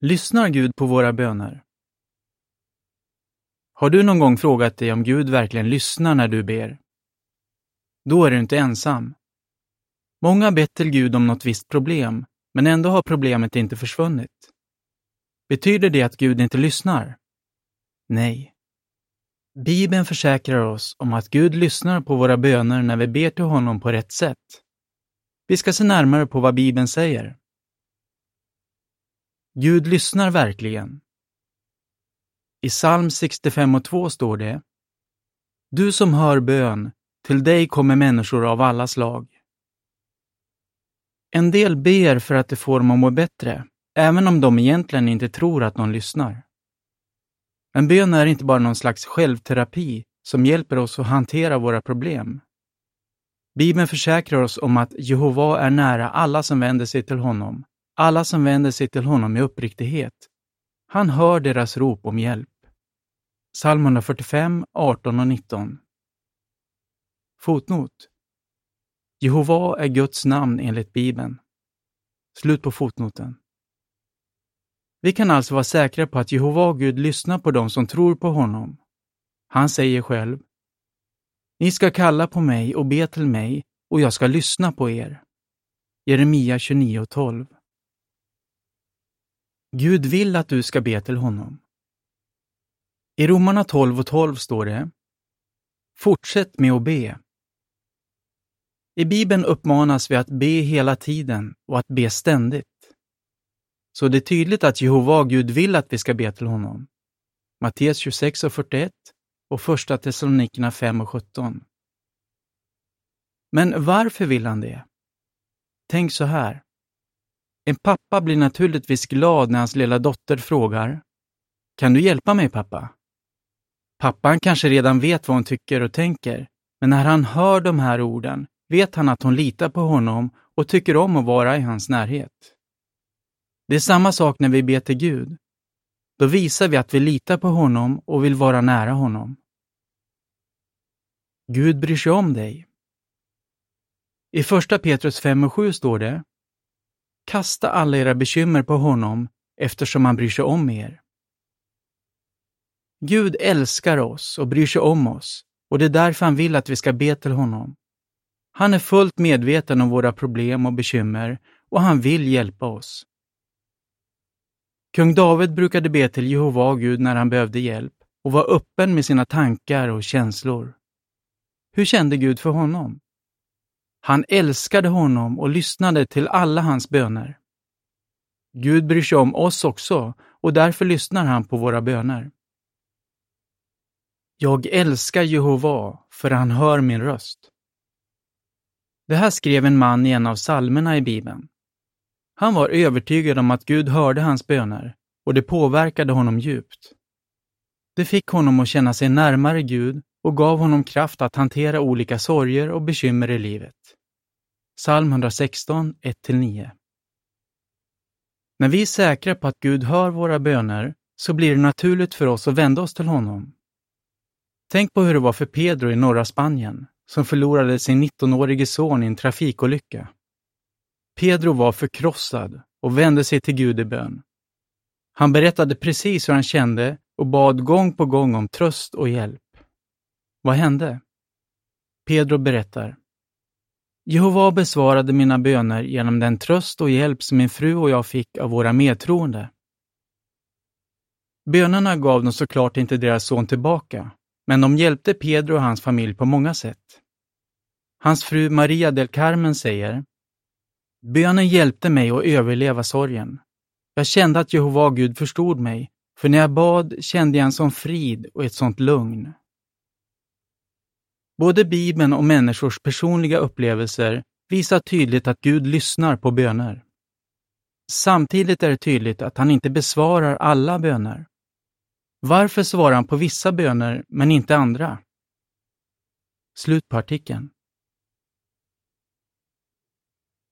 Lyssnar Gud på våra böner? Har du någon gång frågat dig om Gud verkligen lyssnar när du ber? Då är du inte ensam. Många har bett till Gud om något visst problem, men ändå har problemet inte försvunnit. Betyder det att Gud inte lyssnar? Nej. Bibeln försäkrar oss om att Gud lyssnar på våra böner när vi ber till honom på rätt sätt. Vi ska se närmare på vad Bibeln säger. Gud lyssnar verkligen. I psalm 65 och 2 står det Du som hör bön, till dig kommer människor av alla slag. En del ber för att det får dem att må bättre, även om de egentligen inte tror att någon lyssnar. En bön är inte bara någon slags självterapi som hjälper oss att hantera våra problem. Bibeln försäkrar oss om att Jehova är nära alla som vänder sig till honom, alla som vänder sig till honom med uppriktighet. Han hör deras rop om hjälp. Psalm 145, 18 och 19. Fotnot. Jehova är Guds namn enligt Bibeln. Slut på fotnoten. Vi kan alltså vara säkra på att Jehova Gud lyssnar på dem som tror på honom. Han säger själv Ni ska kalla på mig och be till mig och jag ska lyssna på er. Jeremia 29 och 12. Gud vill att du ska be till honom. I Romarna 12 och 12 står det Fortsätt med att be. I Bibeln uppmanas vi att be hela tiden och att be ständigt. Så det är tydligt att Jehova Gud vill att vi ska be till honom. Matteus 26 och 41 och Första Thessalonikerna 5 och 17. Men varför vill han det? Tänk så här. En pappa blir naturligtvis glad när hans lilla dotter frågar Kan du hjälpa mig pappa? Pappan kanske redan vet vad hon tycker och tänker, men när han hör de här orden vet han att hon litar på honom och tycker om att vara i hans närhet. Det är samma sak när vi ber till Gud. Då visar vi att vi litar på honom och vill vara nära honom. Gud bryr sig om dig. I första Petrus 5 och 7 står det Kasta alla era bekymmer på honom eftersom han bryr sig om er. Gud älskar oss och bryr sig om oss och det är därför han vill att vi ska be till honom. Han är fullt medveten om våra problem och bekymmer och han vill hjälpa oss. Kung David brukade be till Jehova Gud när han behövde hjälp och var öppen med sina tankar och känslor. Hur kände Gud för honom? Han älskade honom och lyssnade till alla hans böner. Gud bryr sig om oss också och därför lyssnar han på våra böner. Jag älskar Jehova, för han hör min röst. Det här skrev en man i en av psalmerna i Bibeln. Han var övertygad om att Gud hörde hans böner och det påverkade honom djupt. Det fick honom att känna sig närmare Gud och gav honom kraft att hantera olika sorger och bekymmer i livet. Psalm 116, 1-9 När vi är säkra på att Gud hör våra böner så blir det naturligt för oss att vända oss till honom. Tänk på hur det var för Pedro i norra Spanien, som förlorade sin 19-årige son i en trafikolycka. Pedro var förkrossad och vände sig till Gud i bön. Han berättade precis hur han kände och bad gång på gång om tröst och hjälp. Vad hände? Pedro berättar. Jehova besvarade mina böner genom den tröst och hjälp som min fru och jag fick av våra medtroende. Bönerna gav de såklart inte deras son tillbaka, men de hjälpte Pedro och hans familj på många sätt. Hans fru Maria del Carmen säger Bönen hjälpte mig att överleva sorgen. Jag kände att Jehova Gud förstod mig, för när jag bad kände jag en sån frid och ett sånt lugn. Både Bibeln och människors personliga upplevelser visar tydligt att Gud lyssnar på böner. Samtidigt är det tydligt att han inte besvarar alla böner. Varför svarar han på vissa böner men inte andra? Slut på artikeln.